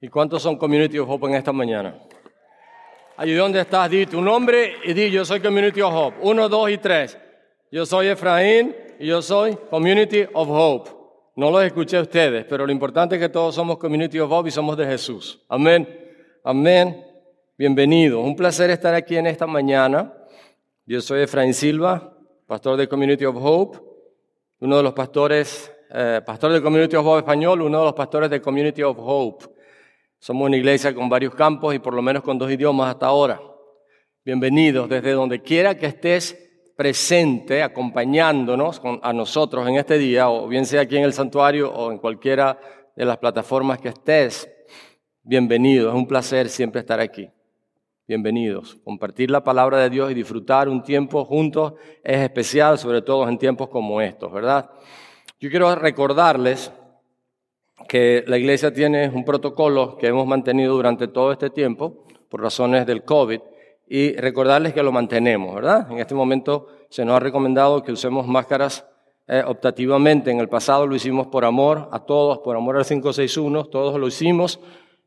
¿Y cuántos son Community of Hope en esta mañana? Allí donde estás, di tu nombre y di yo soy Community of Hope. Uno, dos y tres. Yo soy Efraín y yo soy Community of Hope. No los escuché a ustedes, pero lo importante es que todos somos Community of Hope y somos de Jesús. Amén. Amén. Bienvenidos. Un placer estar aquí en esta mañana. Yo soy Efraín Silva, pastor de Community of Hope, uno de los pastores, eh, pastor de Community of Hope español, uno de los pastores de Community of Hope. Somos una iglesia con varios campos y por lo menos con dos idiomas hasta ahora. Bienvenidos desde donde quiera que estés presente, acompañándonos a nosotros en este día, o bien sea aquí en el santuario o en cualquiera de las plataformas que estés. Bienvenidos, es un placer siempre estar aquí. Bienvenidos. Compartir la palabra de Dios y disfrutar un tiempo juntos es especial, sobre todo en tiempos como estos, ¿verdad? Yo quiero recordarles que la iglesia tiene un protocolo que hemos mantenido durante todo este tiempo por razones del COVID y recordarles que lo mantenemos, ¿verdad? En este momento se nos ha recomendado que usemos máscaras eh, optativamente. En el pasado lo hicimos por amor a todos, por amor al 561, todos lo hicimos.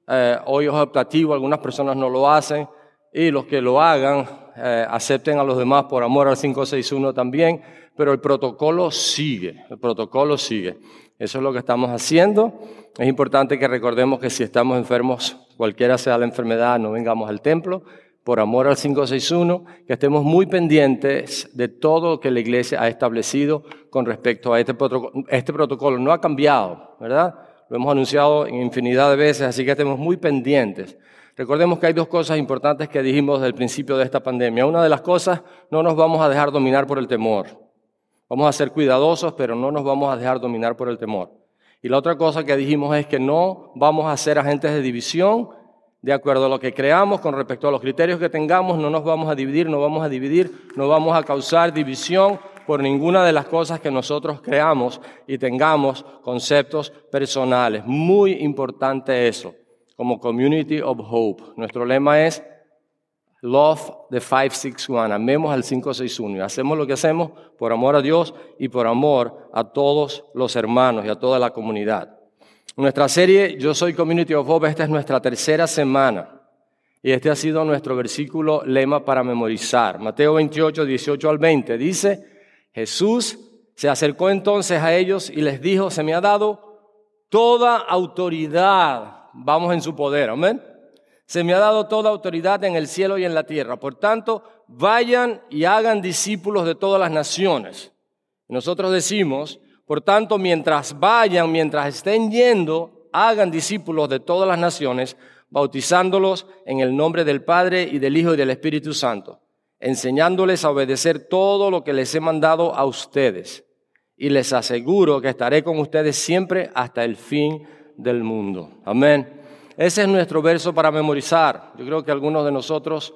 Eh, hoy es optativo, algunas personas no lo hacen y los que lo hagan eh, acepten a los demás por amor al 561 también, pero el protocolo sigue, el protocolo sigue. Eso es lo que estamos haciendo. Es importante que recordemos que si estamos enfermos, cualquiera sea la enfermedad, no vengamos al templo, por amor al 561, que estemos muy pendientes de todo lo que la iglesia ha establecido con respecto a este protocolo. Este protocolo no ha cambiado, ¿verdad? Lo hemos anunciado infinidad de veces, así que estemos muy pendientes. Recordemos que hay dos cosas importantes que dijimos desde el principio de esta pandemia. Una de las cosas, no nos vamos a dejar dominar por el temor. Vamos a ser cuidadosos, pero no nos vamos a dejar dominar por el temor. Y la otra cosa que dijimos es que no vamos a ser agentes de división de acuerdo a lo que creamos con respecto a los criterios que tengamos, no nos vamos a dividir, no vamos a dividir, no vamos a causar división por ninguna de las cosas que nosotros creamos y tengamos conceptos personales. Muy importante eso como Community of Hope. Nuestro lema es Love the 561, amemos al 561 y hacemos lo que hacemos por amor a Dios y por amor a todos los hermanos y a toda la comunidad. Nuestra serie Yo Soy Community of Hope, esta es nuestra tercera semana y este ha sido nuestro versículo lema para memorizar. Mateo 28, 18 al 20 dice, Jesús se acercó entonces a ellos y les dijo, se me ha dado toda autoridad vamos en su poder, amén. Se me ha dado toda autoridad en el cielo y en la tierra. Por tanto, vayan y hagan discípulos de todas las naciones. Nosotros decimos, por tanto, mientras vayan, mientras estén yendo, hagan discípulos de todas las naciones, bautizándolos en el nombre del Padre y del Hijo y del Espíritu Santo, enseñándoles a obedecer todo lo que les he mandado a ustedes. Y les aseguro que estaré con ustedes siempre hasta el fin del mundo. Amén. Ese es nuestro verso para memorizar. Yo creo que algunos de nosotros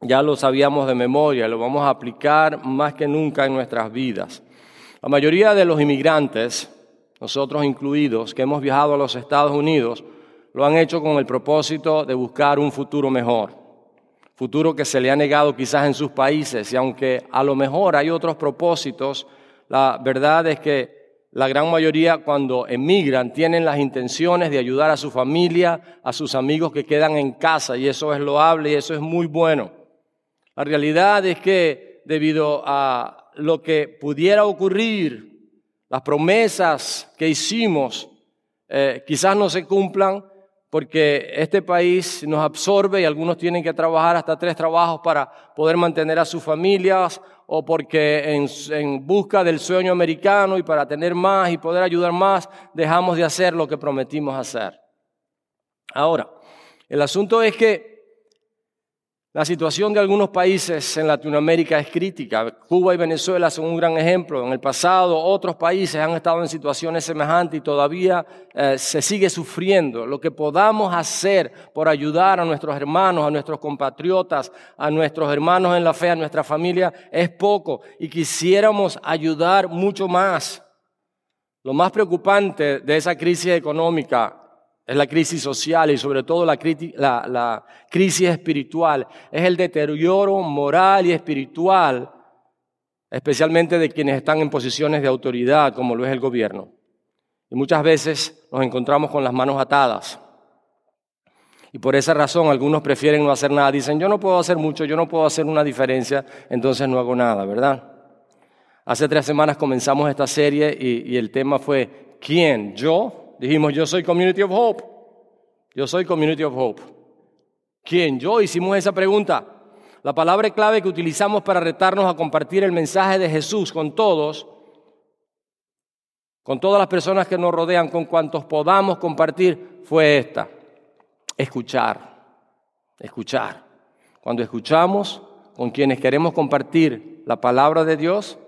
ya lo sabíamos de memoria, lo vamos a aplicar más que nunca en nuestras vidas. La mayoría de los inmigrantes, nosotros incluidos, que hemos viajado a los Estados Unidos, lo han hecho con el propósito de buscar un futuro mejor, futuro que se le ha negado quizás en sus países, y aunque a lo mejor hay otros propósitos, la verdad es que la gran mayoría cuando emigran tienen las intenciones de ayudar a su familia, a sus amigos que quedan en casa y eso es loable y eso es muy bueno. La realidad es que debido a lo que pudiera ocurrir, las promesas que hicimos eh, quizás no se cumplan porque este país nos absorbe y algunos tienen que trabajar hasta tres trabajos para poder mantener a sus familias o porque en, busca del sueño americano y para tener más y poder ayudar más, dejamos de hacer lo que prometimos hacer. Ahora, el asunto es que La situación de algunos países en Latinoamérica es crítica. Cuba y Venezuela son un gran ejemplo. En el pasado otros países han estado en situaciones semejantes y todavía eh, se sigue sufriendo. Lo que podamos hacer por ayudar a nuestros hermanos, a nuestros compatriotas, a nuestros hermanos en la fe, a nuestra familia, es poco. Y quisiéramos ayudar mucho más. Lo más preocupante de esa crisis económica es la crisis social y sobre todo la, crisis espiritual, es el deterioro moral y espiritual, especialmente de quienes están en posiciones de autoridad, como lo es el gobierno. Y muchas veces nos encontramos con las manos atadas. Y por esa razón algunos prefieren no hacer nada. Dicen, yo no puedo hacer mucho, yo no puedo hacer una diferencia, entonces no hago nada, ¿verdad? Hace tres semanas comenzamos esta serie y, y el tema fue, ¿quién? ¿Yo? Dijimos, yo soy Community of Hope. Yo soy Community of Hope. ¿Quién? Yo hicimos esa pregunta. La palabra clave que utilizamos para retarnos a compartir el mensaje de Jesús con todos, con todas las personas que nos rodean, con cuantos podamos compartir, fue esta. Escuchar. Escuchar. Cuando escuchamos con quienes queremos compartir la palabra de Dios,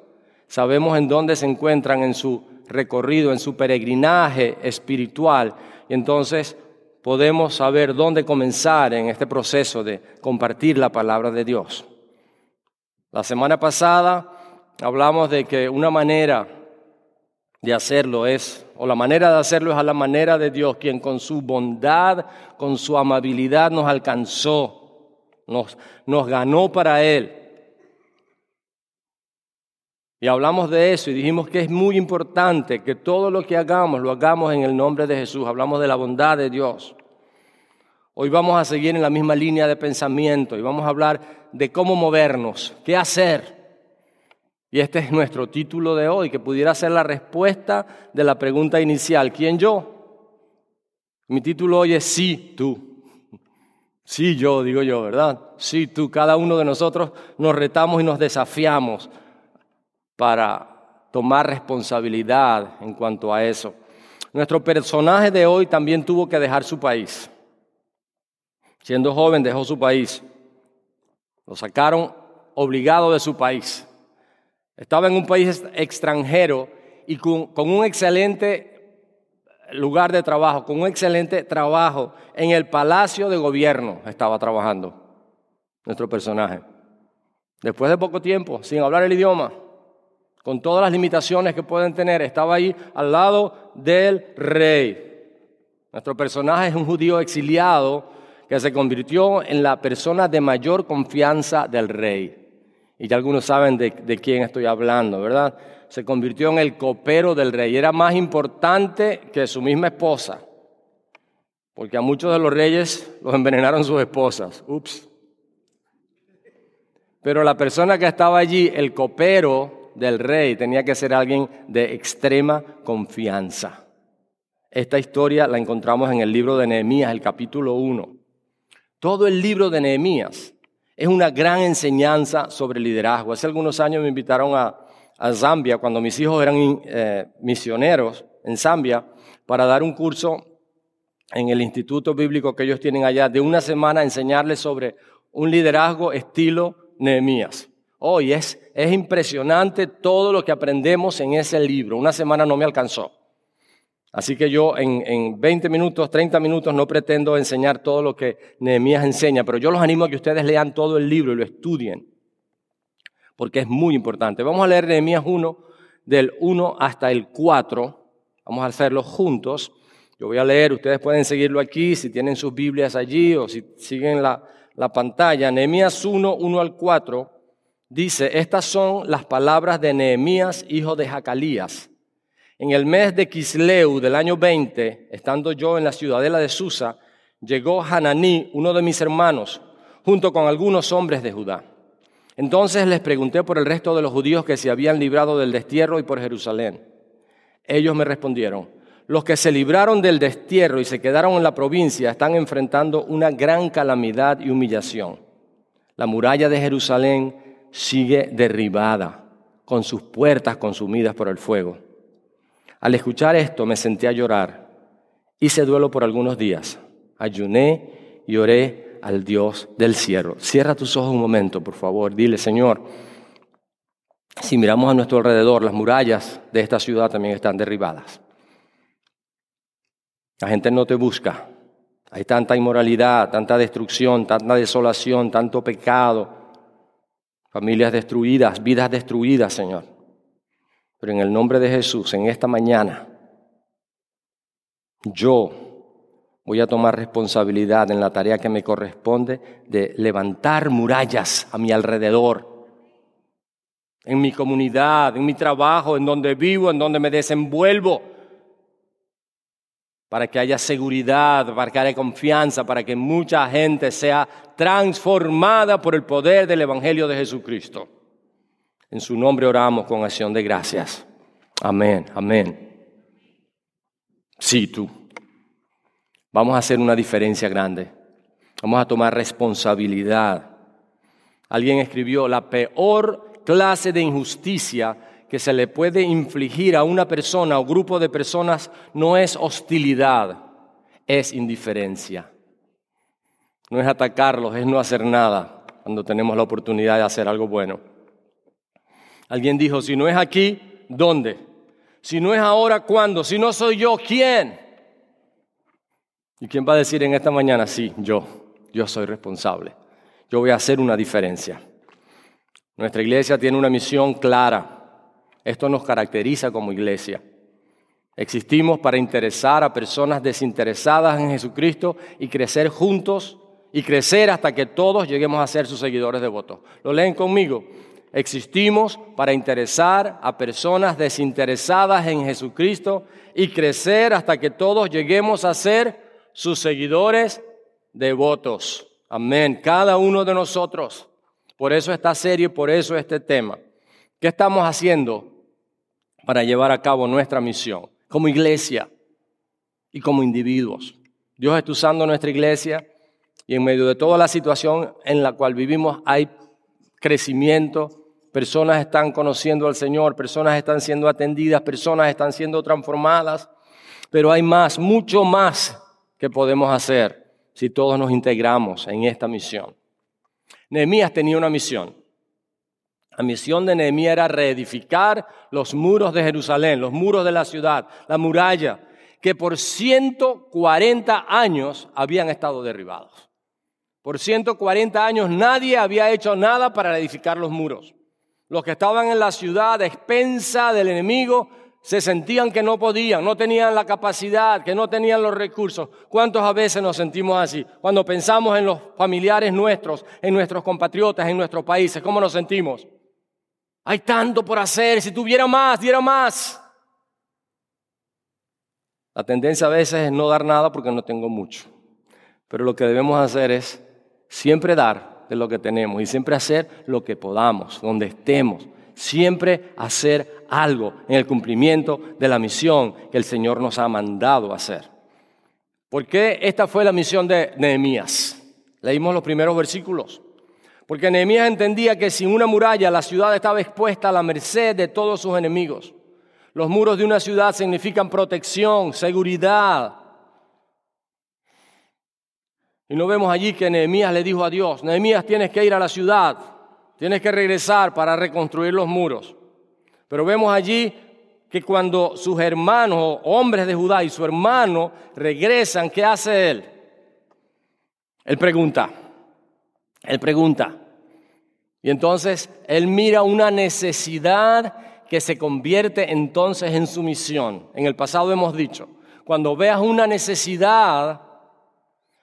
sabemos en dónde se encuentran en su recorrido, en su peregrinaje espiritual. Y entonces podemos saber dónde comenzar en este proceso de compartir la palabra de Dios. La semana pasada hablamos de que una manera de hacerlo es, o la manera de hacerlo es a la manera de Dios, quien con su bondad, con su amabilidad nos alcanzó, nos, nos ganó para Él. Y hablamos de eso y dijimos que es muy importante que todo lo que hagamos lo hagamos en el nombre de Jesús. Hablamos de la bondad de Dios. Hoy vamos a seguir en la misma línea de pensamiento y vamos a hablar de cómo movernos, qué hacer. Y este es nuestro título de hoy, que pudiera ser la respuesta de la pregunta inicial, ¿quién yo? Mi título hoy es sí, tú. Sí, yo, digo yo, ¿verdad? Sí, tú. Cada uno de nosotros nos retamos y nos desafiamos para tomar responsabilidad en cuanto a eso. Nuestro personaje de hoy también tuvo que dejar su país. Siendo joven dejó su país. Lo sacaron obligado de su país. Estaba en un país extranjero y con, un excelente lugar de trabajo, con un excelente trabajo en el palacio de gobierno estaba trabajando nuestro personaje. Después de poco tiempo, sin hablar el idioma, con todas las limitaciones que pueden tener, estaba ahí al lado del rey. Nuestro personaje es un judío exiliado que se convirtió en la persona de mayor confianza del rey. Y ya algunos saben de, de quién estoy hablando, ¿verdad? Se convirtió en el copero del rey. Era más importante que su misma esposa. Porque a muchos de los reyes los envenenaron sus esposas. Ups. Pero la persona que estaba allí, el copero, del rey tenía que ser alguien de extrema confianza. Esta historia la encontramos en el libro de Nehemías, el capítulo 1. Todo el libro de Nehemías es una gran enseñanza sobre liderazgo. Hace algunos años me invitaron a, Zambia, cuando mis hijos eran eh, misioneros en Zambia, para dar un curso en el instituto bíblico que ellos tienen allá, de una semana enseñarles sobre un liderazgo estilo Nehemías. Hoy es, es impresionante todo lo que aprendemos en ese libro. Una semana no me alcanzó. Así que yo en, en 20 minutos, 30 minutos no pretendo enseñar todo lo que Nehemías enseña, pero yo los animo a que ustedes lean todo el libro y lo estudien, porque es muy importante. Vamos a leer Nehemías 1 del 1 hasta el 4. Vamos a hacerlo juntos. Yo voy a leer, ustedes pueden seguirlo aquí, si tienen sus Biblias allí o si siguen la, la pantalla. Nehemías 1, 1 al 4 dice, estas son las palabras de Nehemías, hijo de Jacalías. En el mes de Kisleu del año 20, estando yo en la ciudadela de Susa, llegó Hananí, uno de mis hermanos, junto con algunos hombres de Judá. Entonces les pregunté por el resto de los judíos que se habían librado del destierro y por Jerusalén. Ellos me respondieron, los que se libraron del destierro y se quedaron en la provincia están enfrentando una gran calamidad y humillación. La muralla de Jerusalén sigue derribada, con sus puertas consumidas por el fuego. Al escuchar esto me senté a llorar. Hice duelo por algunos días. Ayuné y oré al Dios del cielo. Cierra tus ojos un momento, por favor. Dile, Señor, si miramos a nuestro alrededor, las murallas de esta ciudad también están derribadas. La gente no te busca. Hay tanta inmoralidad, tanta destrucción, tanta desolación, tanto pecado. Familias destruidas, vidas destruidas, Señor. Pero en el nombre de Jesús, en esta mañana, yo voy a tomar responsabilidad en la tarea que me corresponde de levantar murallas a mi alrededor en mi comunidad, en mi trabajo, en donde vivo, en donde me desenvuelvo, para que haya seguridad, para que haya confianza, para que mucha gente sea transformada por el poder del Evangelio de Jesucristo. En su nombre oramos con acción de gracias. Amén, amén. Sí, tú. Vamos a hacer una diferencia grande. Vamos a tomar responsabilidad. Alguien escribió, la peor clase de injusticia que se le puede infligir a una persona o grupo de personas no es hostilidad, es indiferencia. No es atacarlos, es no hacer nada cuando tenemos la oportunidad de hacer algo bueno. Alguien dijo, si no es aquí, ¿dónde? Si no es ahora, ¿cuándo? Si no soy yo, ¿quién? ¿Y quién va a decir en esta mañana, sí, yo, yo soy responsable? Yo voy a hacer una diferencia. Nuestra iglesia tiene una misión clara. Esto nos caracteriza como iglesia. Existimos para interesar a personas desinteresadas en Jesucristo y crecer juntos y crecer hasta que todos lleguemos a ser sus seguidores devotos. ¿Lo leen conmigo? Existimos para interesar a personas desinteresadas en Jesucristo y crecer hasta que todos lleguemos a ser sus seguidores devotos. Amén. Cada uno de nosotros. Por eso esta serie, por eso este tema. ¿Qué estamos haciendo para llevar a cabo nuestra misión como iglesia y como individuos? Dios está usando nuestra iglesia y en medio de toda la situación en la cual vivimos hay crecimiento, personas están conociendo al Señor, personas están siendo atendidas, personas están siendo transformadas, pero hay más, mucho más que podemos hacer si todos nos integramos en esta misión. Nehemías tenía una misión. La misión de Nehemías era reedificar los muros de Jerusalén, los muros de la ciudad, la muralla, que por 140 años habían estado derribados. Por 140 años nadie había hecho nada para edificar los muros. Los que estaban en la ciudad a expensa del enemigo se sentían que no podían, no tenían la capacidad, que no tenían los recursos. ¿Cuántos a veces nos sentimos así? Cuando pensamos en los familiares nuestros, en nuestros compatriotas, en nuestros países, ¿cómo nos sentimos? Hay tanto por hacer, si tuviera más, diera más. La tendencia a veces es no dar nada porque no tengo mucho. Pero lo que debemos hacer es siempre dar de lo que tenemos y siempre hacer lo que podamos, donde estemos. Siempre hacer algo en el cumplimiento de la misión que el Señor nos ha mandado hacer. ¿Por qué esta fue la misión de Nehemías? Leímos los primeros versículos. Porque Nehemías entendía que sin una muralla la ciudad estaba expuesta a la merced de todos sus enemigos. Los muros de una ciudad significan protección, seguridad. Y no vemos allí que Nehemías le dijo a Dios, Nehemías tienes que ir a la ciudad, tienes que regresar para reconstruir los muros. Pero vemos allí que cuando sus hermanos, hombres de Judá y su hermano regresan, ¿qué hace él? Él pregunta, él pregunta. Y entonces él mira una necesidad que se convierte entonces en su misión. En el pasado hemos dicho, cuando veas una necesidad,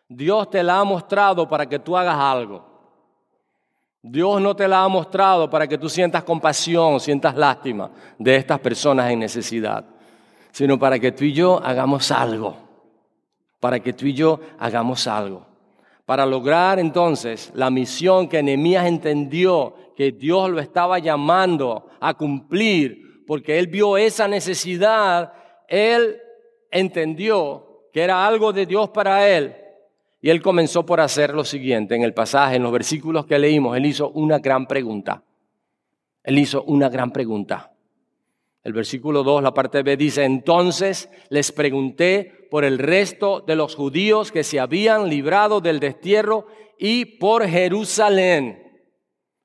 Dios te la ha mostrado para que tú hagas algo. Dios no te la ha mostrado para que tú sientas compasión, sientas lástima de estas personas en necesidad, sino para que tú y yo hagamos algo, para que tú y yo hagamos algo. Para lograr entonces la misión que Nehemías entendió que Dios lo estaba llamando a cumplir, porque él vio esa necesidad, él entendió que era algo de Dios para él y él comenzó por hacer lo siguiente. En el pasaje, en los versículos que leímos, él hizo una gran pregunta. Él hizo una gran pregunta. El versículo 2, la parte B dice, entonces les pregunté por el resto de los judíos que se habían librado del destierro y por Jerusalén.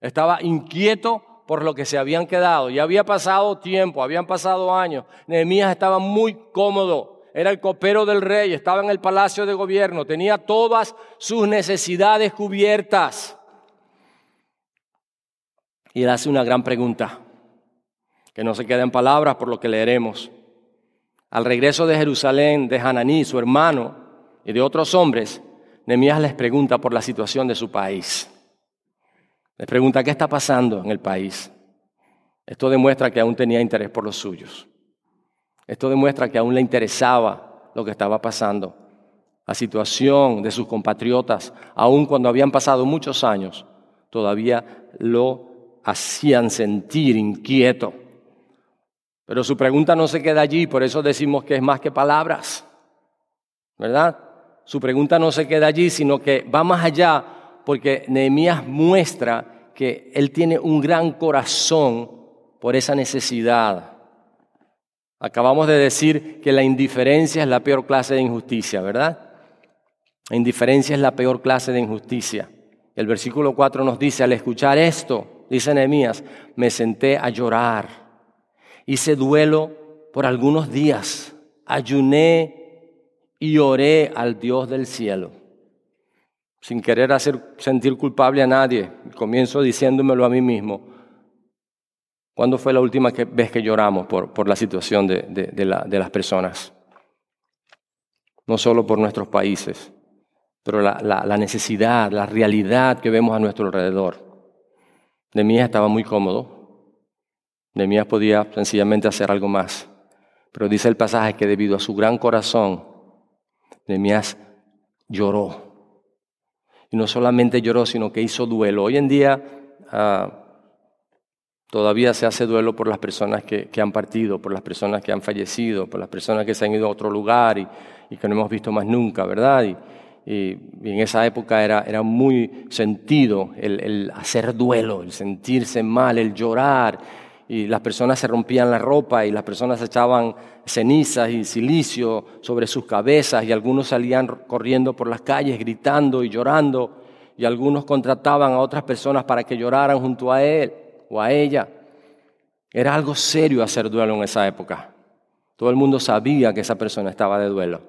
Estaba inquieto por lo que se habían quedado. Ya había pasado tiempo, habían pasado años. Nehemías estaba muy cómodo. Era el copero del rey, estaba en el palacio de gobierno, tenía todas sus necesidades cubiertas. Y él hace una gran pregunta, que no se queda en palabras por lo que leeremos. Al regreso de Jerusalén de Hananí, su hermano, y de otros hombres, Nehemías les pregunta por la situación de su país. Les pregunta qué está pasando en el país. Esto demuestra que aún tenía interés por los suyos. Esto demuestra que aún le interesaba lo que estaba pasando. La situación de sus compatriotas, aun cuando habían pasado muchos años, todavía lo hacían sentir inquieto. Pero su pregunta no se queda allí, por eso decimos que es más que palabras. ¿Verdad? Su pregunta no se queda allí, sino que va más allá, porque Nehemías muestra que él tiene un gran corazón por esa necesidad. Acabamos de decir que la indiferencia es la peor clase de injusticia, ¿verdad? La indiferencia es la peor clase de injusticia. El versículo 4 nos dice, al escuchar esto, dice Nehemías, me senté a llorar, hice duelo por algunos días, ayuné y oré al Dios del cielo. Sin querer hacer sentir culpable a nadie, comienzo diciéndomelo a mí mismo. ¿Cuándo fue la última vez que lloramos por, por la situación de, de, las personas? No solo por nuestros países, pero la, la, necesidad, la realidad que vemos a nuestro alrededor. Nemías estaba muy cómodo. Nemías podía sencillamente hacer algo más. Pero dice el pasaje que debido a su gran corazón, Nehemías lloró. Y no solamente lloró, sino que hizo duelo. Hoy en día ah, todavía se hace duelo por las personas que, han partido, por las personas que han fallecido, por las personas que se han ido a otro lugar y, que no hemos visto más nunca, ¿verdad? Y, en esa época era, era muy sentido el hacer duelo, el sentirse mal, el llorar y las personas se rompían la ropa y las personas echaban cenizas y silicio sobre sus cabezas y algunos salían corriendo por las calles gritando y llorando y algunos contrataban a otras personas para que lloraran junto a él o a ella. Era algo serio hacer duelo en esa época. Todo el mundo sabía que esa persona estaba de duelo.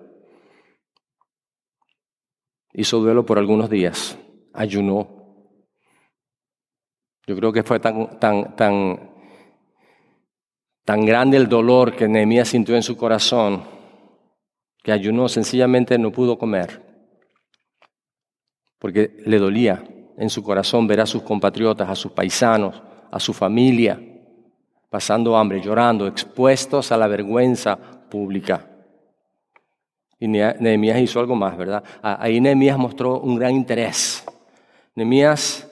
Hizo duelo por algunos días, ayunó. Yo creo que fue tan, tan, tan Tan grande el dolor que Nehemías sintió en su corazón que ayunó, sencillamente no pudo comer, porque le dolía en su corazón ver a sus compatriotas, a sus paisanos, a su familia, pasando hambre, llorando, expuestos a la vergüenza pública. Y Nehemías hizo algo más, ¿verdad? Ahí Nehemías mostró un gran interés. Nehemías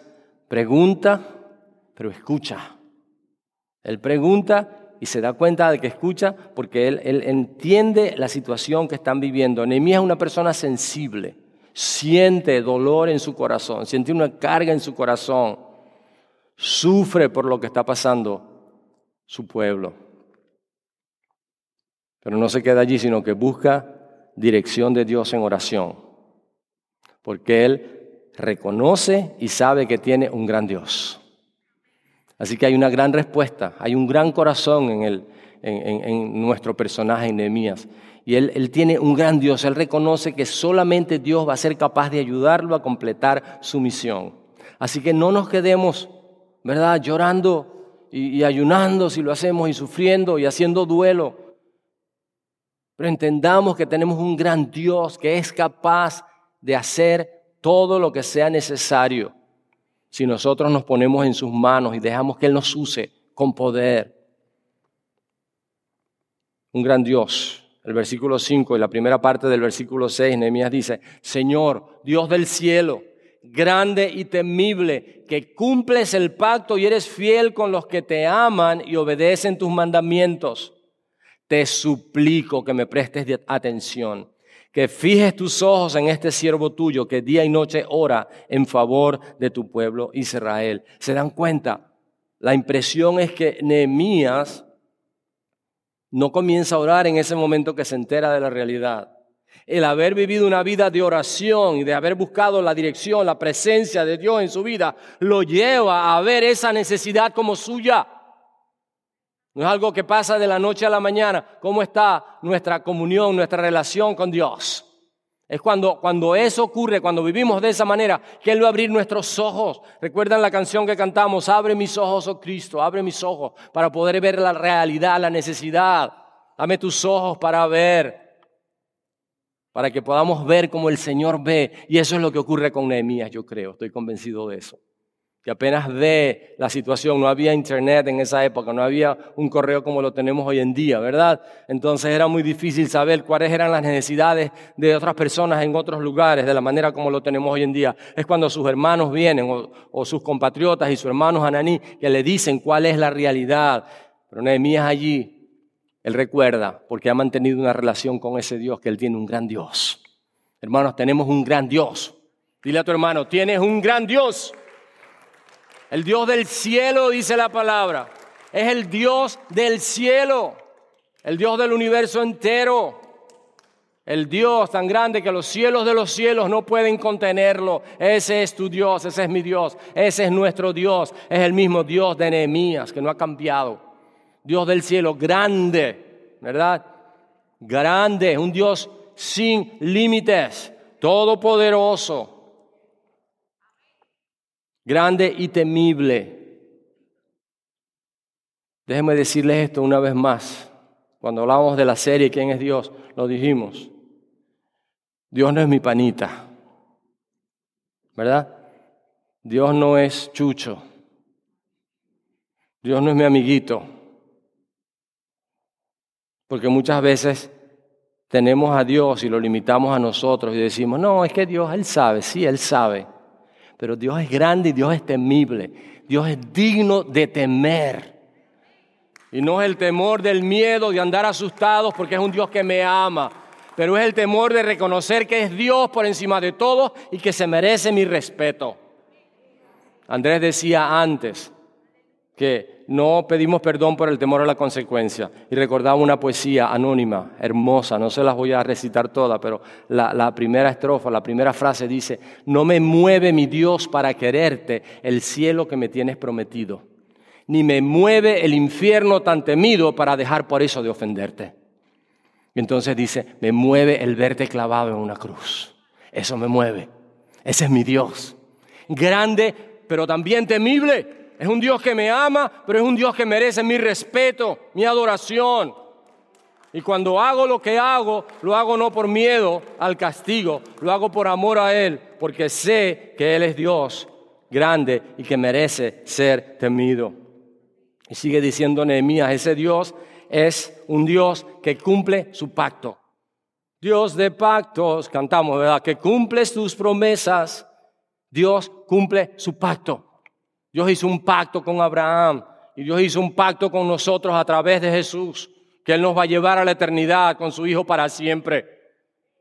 pregunta, pero escucha. Él pregunta y se da cuenta de que escucha porque él, entiende la situación que están viviendo. Nehemías es una persona sensible, siente dolor en su corazón, siente una carga en su corazón, sufre por lo que está pasando su pueblo. Pero no se queda allí, sino que busca dirección de Dios en oración, porque él reconoce y sabe que tiene un gran Dios. Así que hay una gran respuesta, hay un gran corazón en, el, en, nuestro personaje, Nehemías. Y él, él, tiene un gran Dios, él reconoce que solamente Dios va a ser capaz de ayudarlo a completar su misión. Así que no nos quedemos, ¿verdad?, llorando y ayunando si lo hacemos y sufriendo y haciendo duelo. Pero entendamos que tenemos un gran Dios que es capaz de hacer todo lo que sea necesario si nosotros nos ponemos en sus manos y dejamos que Él nos use con poder. Un gran Dios. El versículo 5 y la primera parte del versículo 6, Nehemías dice, Señor, Dios del cielo, grande y temible, que cumples el pacto y eres fiel con los que te aman y obedecen tus mandamientos. Te suplico que me prestes atención que fijes tus ojos en este siervo tuyo que día y noche ora en favor de tu pueblo Israel. ¿Se dan cuenta? La impresión es que Nehemías no comienza a orar en ese momento que se entera de la realidad. El haber vivido una vida de oración y de haber buscado la dirección, la presencia de Dios en su vida, lo lleva a ver esa necesidad como suya. No es algo que pasa de la noche a la mañana. ¿Cómo está nuestra comunión, nuestra relación con Dios? Es cuando, cuando eso ocurre, cuando vivimos de esa manera, que Él va a abrir nuestros ojos. Recuerdan la canción que cantamos, abre mis ojos, oh Cristo, abre mis ojos para poder ver la realidad, la necesidad. Dame tus ojos para ver, para que podamos ver como el Señor ve. Y eso es lo que ocurre con Nehemías, yo creo, estoy convencido de eso que apenas ve la situación, no había internet en esa época, no había un correo como lo tenemos hoy en día, ¿verdad? Entonces era muy difícil saber cuáles eran las necesidades de otras personas en otros lugares, de la manera como lo tenemos hoy en día. Es cuando sus hermanos vienen, o, sus compatriotas y sus hermanos Ananí, que le dicen cuál es la realidad. Pero Nehemías allí, él recuerda, porque ha mantenido una relación con ese Dios, que él tiene un gran Dios. Hermanos, tenemos un gran Dios. Dile a tu hermano, tienes un gran Dios. El Dios del cielo, dice la palabra. Es el Dios del cielo. El Dios del universo entero. El Dios tan grande que los cielos de los cielos no pueden contenerlo. Ese es tu Dios, ese es mi Dios, ese es nuestro Dios. Es el mismo Dios de Nehemías que no ha cambiado. Dios del cielo, grande, ¿verdad? Grande, un Dios sin límites, todopoderoso grande y temible. Déjenme decirles esto una vez más. Cuando hablamos de la serie ¿Quién es Dios? Lo dijimos. Dios no es mi panita. ¿Verdad? Dios no es chucho. Dios no es mi amiguito. Porque muchas veces tenemos a Dios y lo limitamos a nosotros y decimos, no, es que Dios, Él sabe, sí, Él sabe. Pero Dios es grande y Dios es temible. Dios es digno de temer. Y no es el temor del miedo de andar asustados porque es un Dios que me ama. Pero es el temor de reconocer que es Dios por encima de todo y que se merece mi respeto. Andrés decía antes que no pedimos perdón por el temor a la consecuencia. Y recordaba una poesía anónima, hermosa, no se las voy a recitar todas, pero la, la, primera estrofa, la primera frase dice, no me mueve mi Dios para quererte el cielo que me tienes prometido, ni me mueve el infierno tan temido para dejar por eso de ofenderte. Y entonces dice, me mueve el verte clavado en una cruz. Eso me mueve. Ese es mi Dios. Grande, pero también temible es un Dios que me ama, pero es un Dios que merece mi respeto, mi adoración. Y cuando hago lo que hago, lo hago no por miedo al castigo, lo hago por amor a Él, porque sé que Él es Dios grande y que merece ser temido. Y sigue diciendo Nehemías, ese Dios es un Dios que cumple su pacto. Dios de pactos, cantamos, ¿verdad? Que cumple sus promesas. Dios cumple su pacto. Dios hizo un pacto con Abraham y Dios hizo un pacto con nosotros a través de Jesús, que Él nos va a llevar a la eternidad con su Hijo para siempre.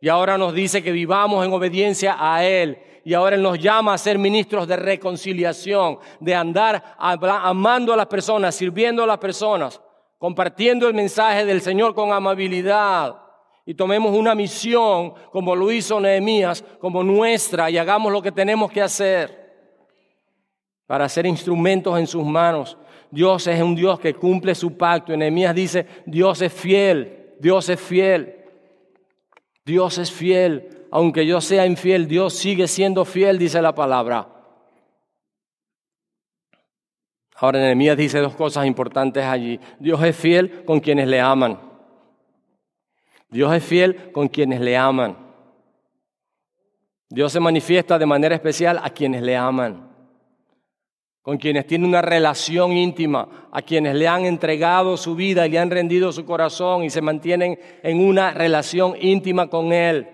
Y ahora nos dice que vivamos en obediencia a Él. Y ahora Él nos llama a ser ministros de reconciliación, de andar amando a las personas, sirviendo a las personas, compartiendo el mensaje del Señor con amabilidad. Y tomemos una misión, como lo hizo Nehemías, como nuestra, y hagamos lo que tenemos que hacer para ser instrumentos en sus manos. Dios es un Dios que cumple su pacto. Enemías dice, Dios es fiel, Dios es fiel, Dios es fiel. Aunque yo sea infiel, Dios sigue siendo fiel, dice la palabra. Ahora Enemías dice dos cosas importantes allí. Dios es fiel con quienes le aman. Dios es fiel con quienes le aman. Dios se manifiesta de manera especial a quienes le aman con quienes tiene una relación íntima, a quienes le han entregado su vida y le han rendido su corazón y se mantienen en una relación íntima con Él.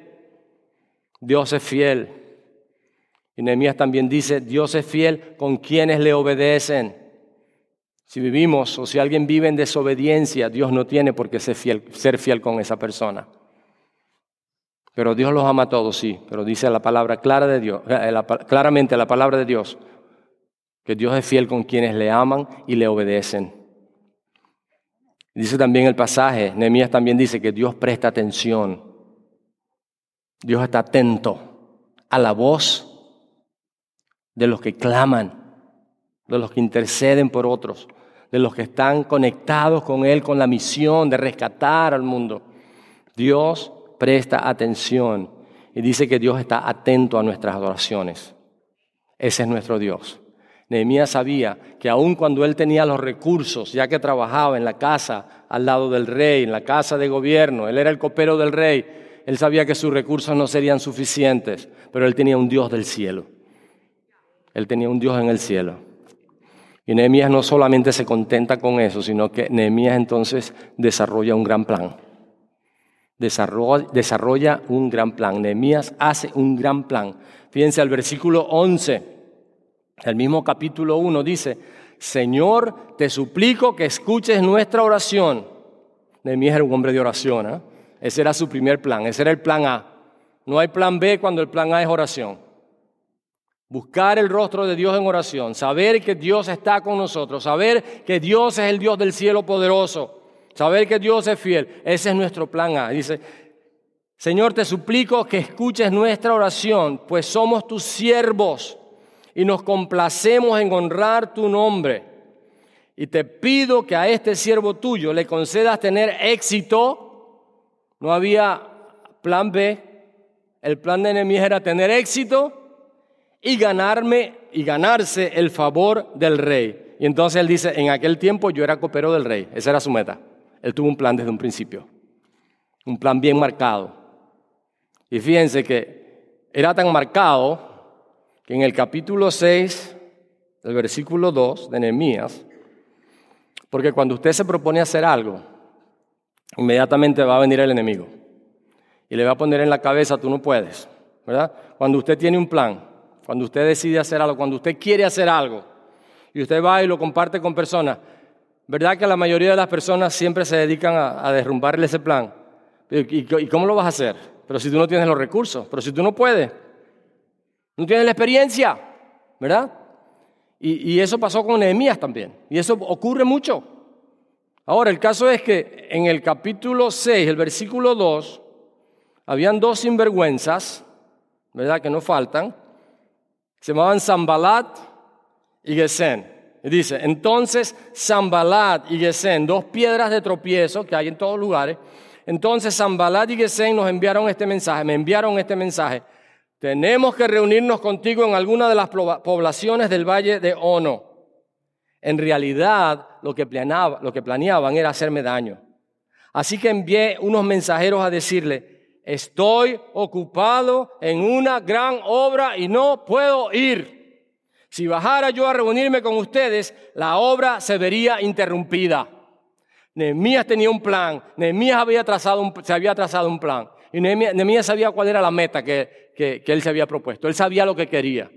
Dios es fiel. Y Nehemías también dice, Dios es fiel con quienes le obedecen. Si vivimos o si alguien vive en desobediencia, Dios no tiene por qué ser fiel, ser fiel con esa persona. Pero Dios los ama a todos, sí. Pero dice la palabra clara de Dios, eh, claramente la palabra de Dios que Dios es fiel con quienes le aman y le obedecen. Dice también el pasaje, Nehemías también dice que Dios presta atención Dios está atento a la voz de los que claman, de los que interceden por otros, de los que están conectados con Él, con la misión de rescatar al mundo. Dios presta atención y dice que Dios está atento a nuestras adoraciones. Ese es nuestro Dios. Nehemías sabía que aun cuando él tenía los recursos, ya que trabajaba en la casa al lado del rey, en la casa de gobierno, él era el copero del rey, él sabía que sus recursos no serían suficientes, pero él tenía un Dios del cielo. Él tenía un Dios en el cielo. Y Nehemías no solamente se contenta con eso, sino que Nehemías entonces desarrolla un gran plan. Desarrolla, desarrolla un gran plan. Nehemías hace un gran plan. Fíjense al versículo 11 el mismo capítulo 1 dice, Señor, te suplico que escuches nuestra oración. Nehemías era un hombre de oración. ¿eh? Ese era su primer plan, ese era el plan A. No hay plan B cuando el plan A es oración. Buscar el rostro de Dios en oración, saber que Dios está con nosotros, saber que Dios es el Dios del cielo poderoso, saber que Dios es fiel. Ese es nuestro plan A. Dice, Señor, te suplico que escuches nuestra oración, pues somos tus siervos y nos complacemos en honrar tu nombre. Y te pido que a este siervo tuyo le concedas tener éxito. No había plan B. El plan de Nehemías era tener éxito y ganarme y ganarse el favor del rey. Y entonces él dice, en aquel tiempo yo era copero del rey. Esa era su meta. Él tuvo un plan desde un principio. Un plan bien marcado. Y fíjense que era tan marcado en el capítulo 6, el versículo 2 de Nehemías, porque cuando usted se propone hacer algo, inmediatamente va a venir el enemigo y le va a poner en la cabeza, tú no puedes, ¿verdad? Cuando usted tiene un plan, cuando usted decide hacer algo, cuando usted quiere hacer algo y usted va y lo comparte con personas, ¿verdad que la mayoría de las personas siempre se dedican a, derrumbarle ese plan? ¿Y cómo lo vas a hacer? Pero si tú no tienes los recursos, pero si tú no puedes, no tienes la experiencia, ¿verdad? Y, eso pasó con Nehemías también. Y eso ocurre mucho. Ahora, el caso es que en el capítulo 6, el versículo 2, habían dos sinvergüenzas, ¿verdad? Que no faltan. Se llamaban Zambalat y Gesén. Y dice, entonces Zambalat y Gesén, dos piedras de tropiezo que hay en todos lugares. Entonces Zambalat y Gesén nos enviaron este mensaje, me enviaron este mensaje. Tenemos que reunirnos contigo en alguna de las poblaciones del valle de Ono. En realidad, lo que, planeaban era hacerme daño. Así que envié unos mensajeros a decirle, estoy ocupado en una gran obra y no puedo ir. Si bajara yo a reunirme con ustedes, la obra se vería interrumpida. Nehemías tenía un plan, Nehemías había trazado se había trazado un plan. Y Nehemías sabía cuál era la meta que, que, él se había propuesto. Él sabía lo que quería.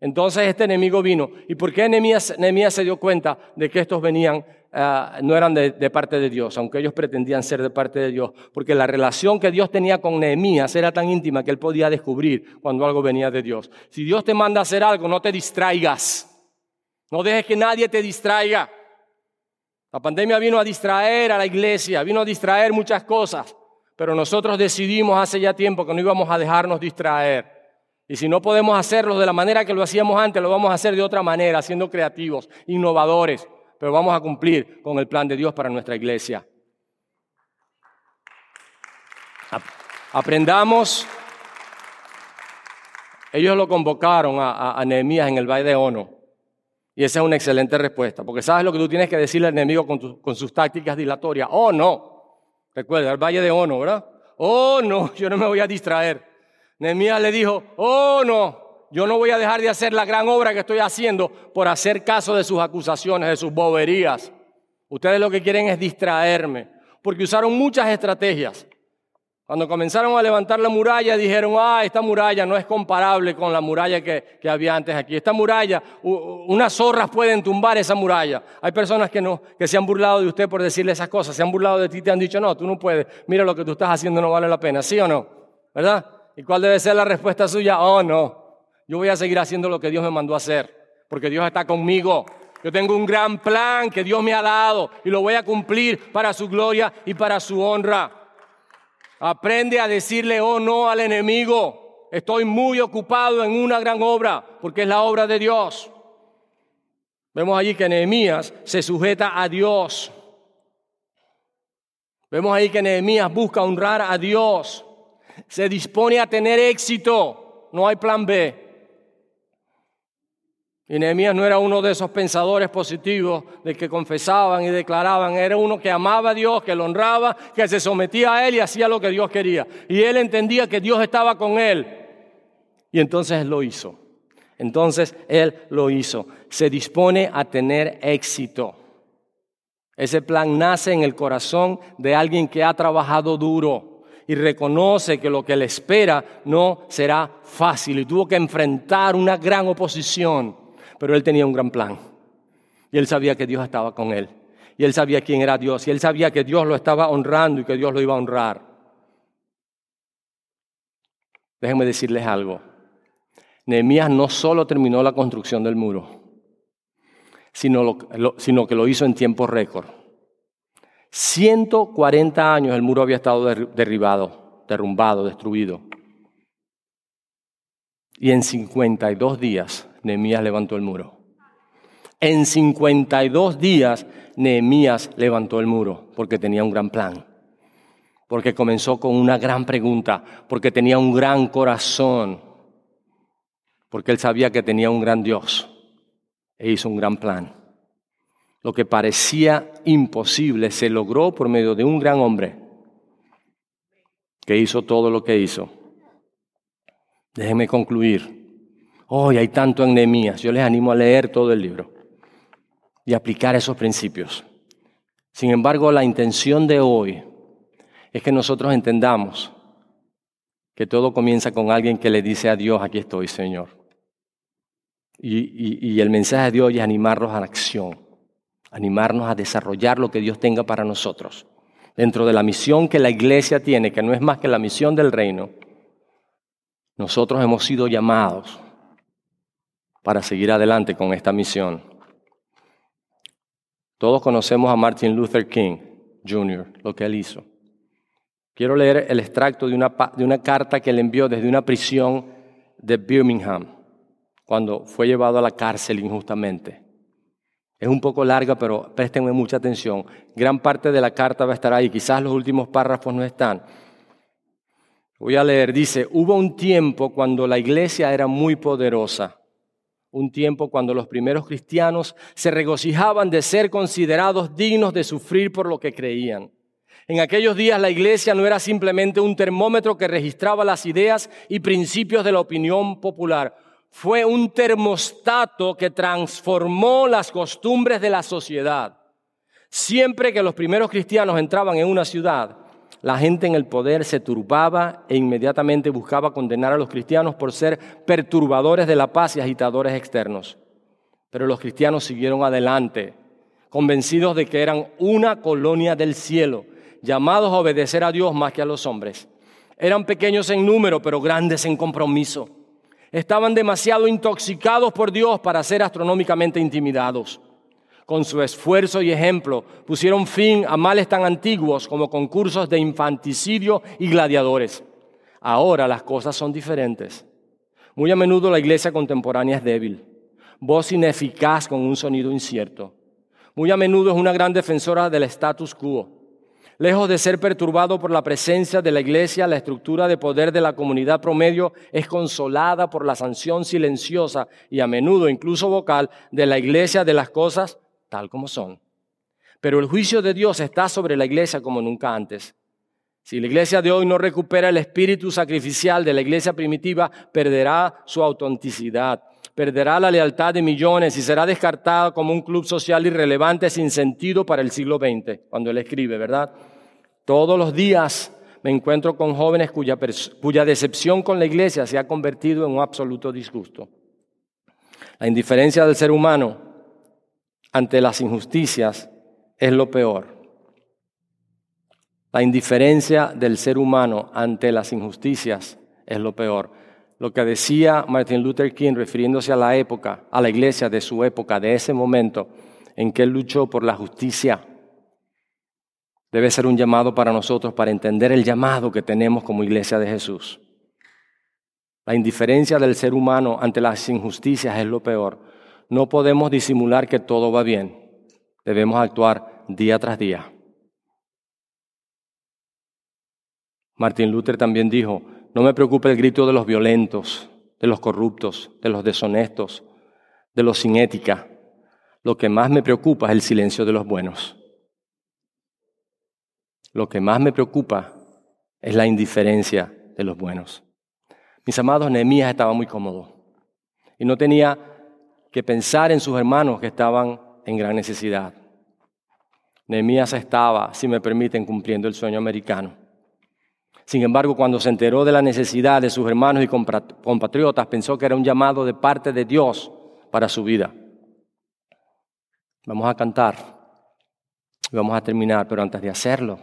Entonces este enemigo vino. ¿Y por qué Nehemías, se dio cuenta de que estos venían, ah, no eran de, parte de Dios, aunque ellos pretendían ser de parte de Dios? Porque la relación que Dios tenía con Nehemías era tan íntima que él podía descubrir cuando algo venía de Dios. Si Dios te manda a hacer algo, no te distraigas. No dejes que nadie te distraiga. La pandemia vino a distraer a la iglesia, vino a distraer muchas cosas. Pero nosotros decidimos hace ya tiempo que no íbamos a dejarnos distraer. Y si no podemos hacerlo de la manera que lo hacíamos antes, lo vamos a hacer de otra manera, siendo creativos, innovadores. Pero vamos a cumplir con el plan de Dios para nuestra iglesia. Aprendamos. Ellos lo convocaron a, Nehemías en el Valle de Ono. Y esa es una excelente respuesta, porque sabes lo que tú tienes que decirle al enemigo con, con sus tácticas dilatorias. Oh, no. Recuerda, el valle de Ono, ¿verdad? Oh, no, yo no me voy a distraer. Nehemías le dijo, oh, no, yo no voy a dejar de hacer la gran obra que estoy haciendo por hacer caso de sus acusaciones, de sus boberías. Ustedes lo que quieren es distraerme, porque usaron muchas estrategias. Cuando comenzaron a levantar la muralla, dijeron, ah, esta muralla no es comparable con la muralla que, había antes aquí. Esta muralla, unas zorras pueden tumbar esa muralla. Hay personas que, no, que se han burlado de usted por decirle esas cosas, se han burlado de ti, te han dicho, no, tú no puedes, mira lo que tú estás haciendo no vale la pena, ¿sí o no? ¿Verdad? ¿Y cuál debe ser la respuesta suya? Oh, no, yo voy a seguir haciendo lo que Dios me mandó a hacer, porque Dios está conmigo. Yo tengo un gran plan que Dios me ha dado y lo voy a cumplir para su gloria y para su honra. Aprende a decirle oh no al enemigo. Estoy muy ocupado en una gran obra, porque es la obra de Dios. Vemos allí que Nehemías se sujeta a Dios. Vemos ahí que Nehemías busca honrar a Dios. Se dispone a tener éxito. No hay plan B. Y Nehemías no era uno de esos pensadores positivos de que confesaban y declaraban, era uno que amaba a Dios, que lo honraba, que se sometía a Él y hacía lo que Dios quería. Y él entendía que Dios estaba con él. Y entonces lo hizo. Entonces él lo hizo. Se dispone a tener éxito. Ese plan nace en el corazón de alguien que ha trabajado duro y reconoce que lo que le espera no será fácil y tuvo que enfrentar una gran oposición, pero él tenía un gran plan. Y él sabía que Dios estaba con él. Y él sabía quién era Dios. Y él sabía que Dios lo estaba honrando y que Dios lo iba a honrar. Déjenme decirles algo. Nehemías no solo terminó la construcción del muro, sino, sino que lo hizo en tiempo récord. 140 años el muro había estado derribado, derrumbado, destruido. Y en 52 días Nehemías levantó el muro. En 52 días Nehemías levantó el muro porque tenía un gran plan. Porque comenzó con una gran pregunta, porque tenía un gran corazón porque él sabía que tenía un gran Dios e hizo un gran plan. Lo que parecía imposible se logró por medio de un gran hombre que hizo todo lo que hizo. Déjenme concluir. Hoy hay tanto en. Yo les animo a leer todo el libro y aplicar esos principios. Sin embargo, la intención de hoy es que nosotros entendamos que todo comienza con alguien que le dice a Dios, aquí estoy, Señor. Y, el mensaje de Dios es animarnos a la acción, animarnos a desarrollar lo que Dios tenga para nosotros. Dentro de la misión que la iglesia tiene, que no es más que la misión del reino, nosotros hemos sido llamados para seguir adelante con esta misión. Todos conocemos a Martin Luther King Jr., lo que él hizo. Quiero leer el extracto de una, de una carta que él envió desde una prisión de Birmingham cuando fue llevado a la cárcel injustamente. Es un poco larga, pero préstenme mucha atención. Gran parte de la carta va a estar ahí, quizás los últimos párrafos no están. Voy a leer, dice, hubo un tiempo cuando la iglesia era muy poderosa, un tiempo cuando los primeros cristianos se regocijaban de ser considerados dignos de sufrir por lo que creían. En aquellos días la iglesia no era simplemente un termómetro que registraba las ideas y principios de la opinión popular fue un termostato que transformó las costumbres de la sociedad. Siempre que los primeros cristianos entraban en una ciudad, la gente en el poder se turbaba e inmediatamente buscaba condenar a los cristianos por ser perturbadores de la paz y agitadores externos. Pero los cristianos siguieron adelante, convencidos de que eran una colonia del cielo, llamados a obedecer a Dios más que a los hombres. Eran pequeños en número, pero grandes en compromiso estaban demasiado intoxicados por Dios para ser astronómicamente intimidados. Con su esfuerzo y ejemplo pusieron fin a males tan antiguos como concursos de infanticidio y gladiadores. Ahora las cosas son diferentes. Muy a menudo la iglesia contemporánea es débil, voz ineficaz con un sonido incierto. Muy a menudo es una gran defensora del status quo Lejos de ser perturbado por la presencia de la iglesia, la estructura de poder de la comunidad promedio es consolada por la sanción silenciosa y a menudo incluso vocal de la iglesia de las cosas tal como son. Pero el juicio de Dios está sobre la iglesia como nunca antes. Si la iglesia de hoy no recupera el espíritu sacrificial de la iglesia primitiva, perderá su autenticidad, perderá la lealtad de millones y será descartada como un club social irrelevante sin sentido para el siglo XX, cuando él escribe, ¿verdad? Todos los días me encuentro con jóvenes cuya, cuya decepción con la iglesia se ha convertido en un absoluto disgusto. La indiferencia del ser humano ante las injusticias es lo peor. La indiferencia del ser humano ante las injusticias es lo peor. Lo que decía Martin Luther King refiriéndose a la época, a la iglesia de su época, de ese momento en que él luchó por la justicia debe ser un llamado para nosotros para entender el llamado que tenemos como iglesia de Jesús. La indiferencia del ser humano ante las injusticias es lo peor. No podemos disimular que todo va bien. Debemos actuar día tras día. Martin Luther también dijo, no me preocupe el grito de los violentos, de los corruptos, de los deshonestos, de los sin ética. Lo que más me preocupa es el silencio de los buenos. Lo que más me preocupa es la indiferencia de los buenos. Mis amados, Nehemías estaba muy cómodo y no tenía que pensar en sus hermanos que estaban en gran necesidad. Nehemías estaba, si me permiten, cumpliendo el sueño americano. Sin embargo, cuando se enteró de la necesidad de sus hermanos y compatriotas, pensó que era un llamado de parte de Dios para su vida. Vamos a cantar vamos a terminar, pero antes de hacerlo,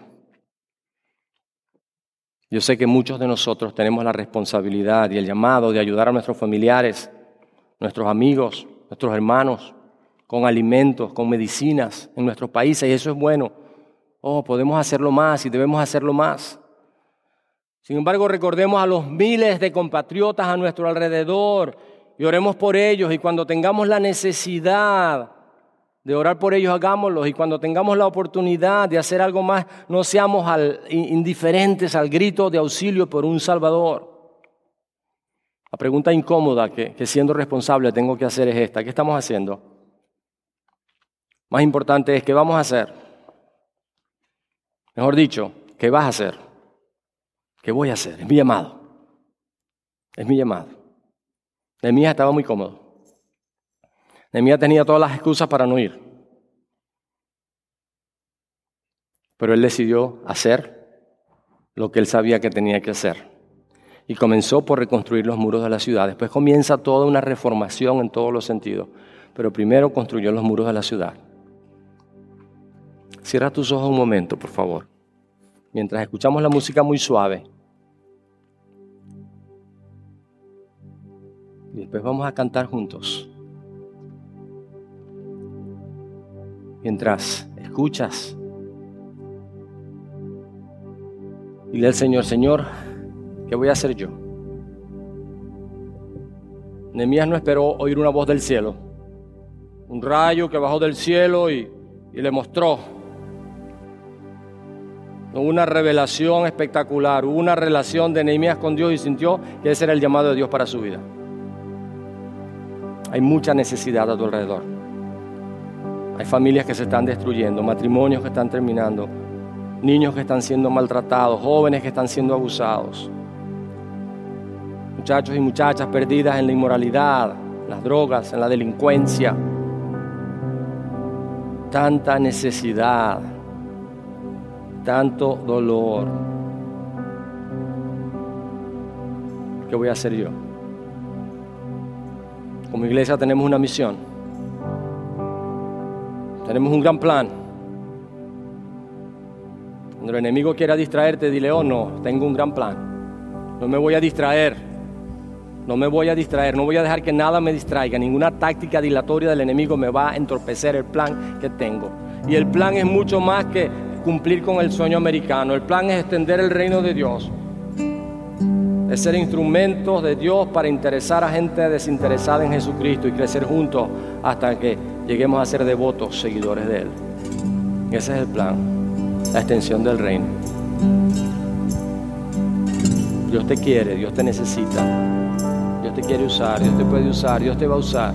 yo sé que muchos de nosotros tenemos la responsabilidad y el llamado de ayudar a nuestros familiares, nuestros amigos, nuestros hermanos, con alimentos, con medicinas en nuestros países, y eso es bueno. Oh, podemos hacerlo más y debemos hacerlo más. Sin embargo, recordemos a los miles de compatriotas a nuestro alrededor y oremos por ellos y cuando tengamos la necesidad de orar por ellos, hagámoslo y cuando tengamos la oportunidad de hacer algo más, no seamos indiferentes al grito de auxilio por un Salvador. La pregunta incómoda que, siendo responsable tengo que hacer es esta. ¿Qué estamos haciendo? Más importante es, ¿qué vamos a hacer? Mejor dicho, ¿qué vas a hacer? ¿Qué voy a hacer? Es mi llamado. Es mi llamado. Nehemías estaba muy cómodo. Nehemías tenía todas las excusas para no ir. Pero él decidió hacer lo que él sabía que tenía que hacer. Y comenzó por reconstruir los muros de la ciudad. Después comienza toda una reformación en todos los sentidos. Pero primero construyó los muros de la ciudad. Cierra tus ojos un momento, por favor mientras escuchamos la música muy suave. Y después vamos a cantar juntos. Mientras escuchas, dile al Señor, Señor, ¿qué voy a hacer yo? Nehemías no esperó oír una voz del cielo, un rayo que bajó del cielo y, y le mostró una revelación espectacular, una relación de Nehemías con Dios y sintió que ese era el llamado de Dios para su vida. Hay mucha necesidad a tu alrededor. Hay familias que se están destruyendo, matrimonios que están terminando, niños que están siendo maltratados, jóvenes que están siendo abusados, muchachos y muchachas perdidas en la inmoralidad, en las drogas, en la delincuencia. Tanta necesidad tanto dolor. ¿Qué voy a hacer yo? Como iglesia tenemos una misión. Tenemos un gran plan. Cuando el enemigo quiera distraerte, dile, oh no, tengo un gran plan. No me voy a distraer. No me voy a distraer. No voy a dejar que nada me distraiga. Ninguna táctica dilatoria del enemigo me va a entorpecer el plan que tengo. Y el plan es mucho más que cumplir con el sueño americano. El plan es extender el reino de Dios. Es ser instrumentos de Dios para interesar a gente desinteresada en Jesucristo y crecer juntos hasta que lleguemos a ser devotos seguidores de Él. Ese es el plan, la extensión del reino. Dios te quiere, Dios te necesita, Dios te quiere usar, Dios te puede usar, Dios te va a usar.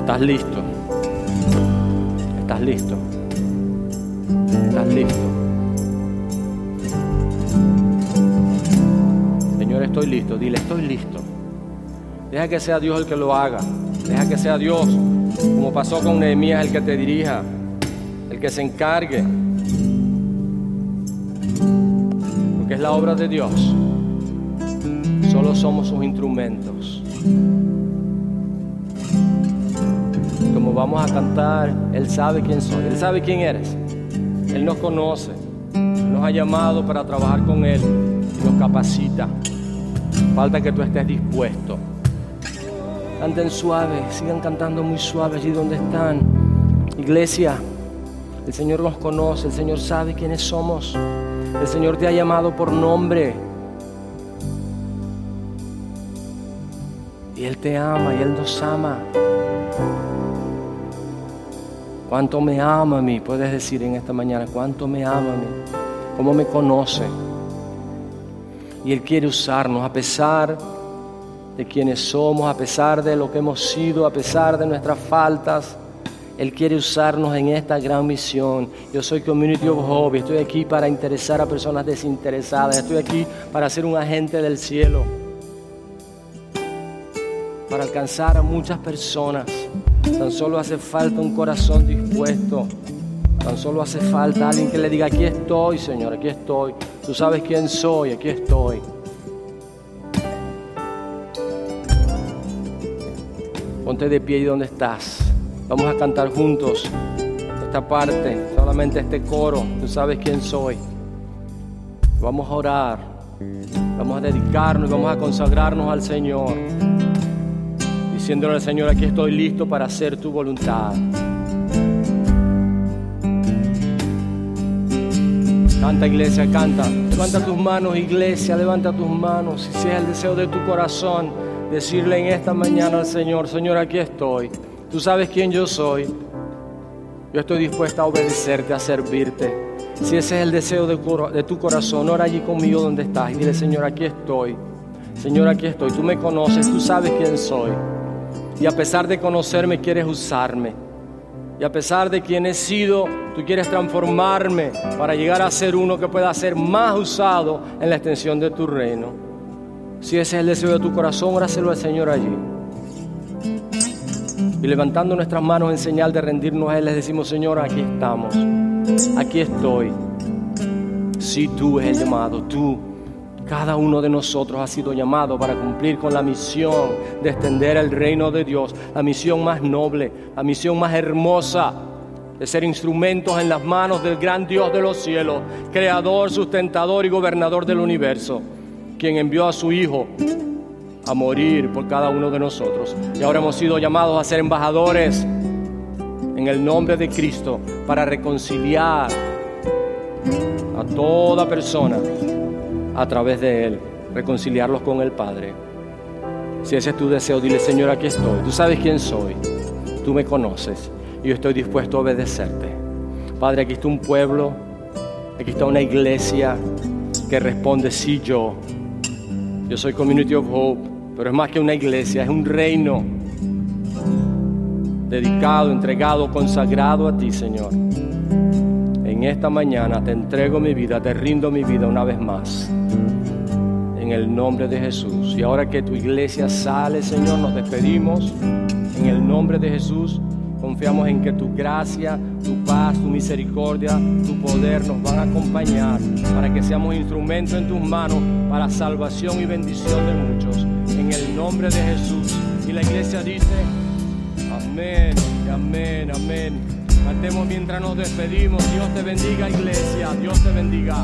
¿Estás listo? ¿Estás listo? ¿Estás listo? Señor, estoy listo. Dile, estoy listo. Deja que sea Dios el que lo haga. Deja que sea Dios, como pasó con Nehemías, el que te dirija, el que se encargue. Es la obra de Dios. Solo somos sus instrumentos como vamos a cantar, Él sabe quién soy, Él sabe quién eres. Él nos conoce, nos ha llamado para trabajar con Él y nos capacita. Falta que tú estés dispuesto. Canten suave, sigan cantando muy suave allí donde están. Iglesia, el Señor nos conoce, el Señor sabe quiénes somos. El Señor te ha llamado por nombre. Y Él te ama y Él nos ama. ¿Cuánto me ama a mí? Puedes decir en esta mañana, ¿cuánto me ama a mí? ¿Cómo me conoce? Y Él quiere usarnos a pesar de quienes somos, a pesar de lo que hemos sido, a pesar de nuestras faltas. Él quiere usarnos en esta gran misión. Yo soy Community of Hope, estoy aquí para interesar a personas desinteresadas, estoy aquí para ser un agente del cielo, para alcanzar a muchas personas. Tan solo hace falta un corazón dispuesto. Tan solo hace falta alguien que le diga, aquí estoy, Señor, aquí estoy. Tú sabes quién soy, aquí estoy. Ponte de pie y donde estás. Vamos a cantar juntos esta parte, solamente este coro. Tú sabes quién soy. Vamos a orar. Vamos a dedicarnos vamos a consagrarnos al Señor diciéndole al Señor, aquí estoy listo para hacer tu voluntad. Canta iglesia, canta. Levanta tus manos iglesia, levanta tus manos. Si es el deseo de tu corazón, decirle en esta mañana al Señor, Señor, aquí estoy. Tú sabes quién yo soy. Yo estoy dispuesta a obedecerte, a servirte. Si ese es el deseo de, tu corazón, ora allí conmigo donde estás y dile, Señor, aquí estoy. Señor, aquí estoy. Tú me conoces, tú sabes quién soy. Y a pesar de conocerme, quieres usarme. Y a pesar de quién he sido, tú quieres transformarme para llegar a ser uno que pueda ser más usado en la extensión de tu reino. Si ese es el deseo de tu corazón, óraselo al Señor allí. Y levantando nuestras manos en señal de rendirnos a Él, les decimos, Señor, aquí estamos. Aquí estoy. Si tú es el llamado, tú cada uno de nosotros ha sido llamado para cumplir con la misión de extender el reino de Dios, la misión más noble, la misión más hermosa de ser instrumentos en las manos del gran Dios de los cielos, creador, sustentador y gobernador del universo, quien envió a su Hijo a morir por cada uno de nosotros. Y ahora hemos sido llamados a ser embajadores en el nombre de Cristo para reconciliar a toda persona a través de Él, reconciliarlos con el Padre. Si ese es tu deseo, dile, Señor, aquí estoy. Tú sabes quién soy. Tú me conoces. Y yo estoy dispuesto a obedecerte. Padre, aquí está un pueblo, aquí está una iglesia que responde, sí, yo. Yo soy Community of Hope, pero es más que una iglesia, es un reino dedicado, entregado, consagrado a ti, Señor en esta mañana te entrego mi vida, te rindo mi vida una vez más. En el nombre de Jesús. Y ahora que tu iglesia sale, Señor, nos despedimos. En el nombre de Jesús. Confiamos en que tu gracia, tu paz, tu misericordia, tu poder nos van a acompañar para que seamos instrumentos en tus manos para salvación y bendición de muchos. Nombre de Jesús. Y la iglesia dice, amén, amén, amén. Cantemos mientras nos despedimos. Dios te bendiga, iglesia. Dios te bendiga.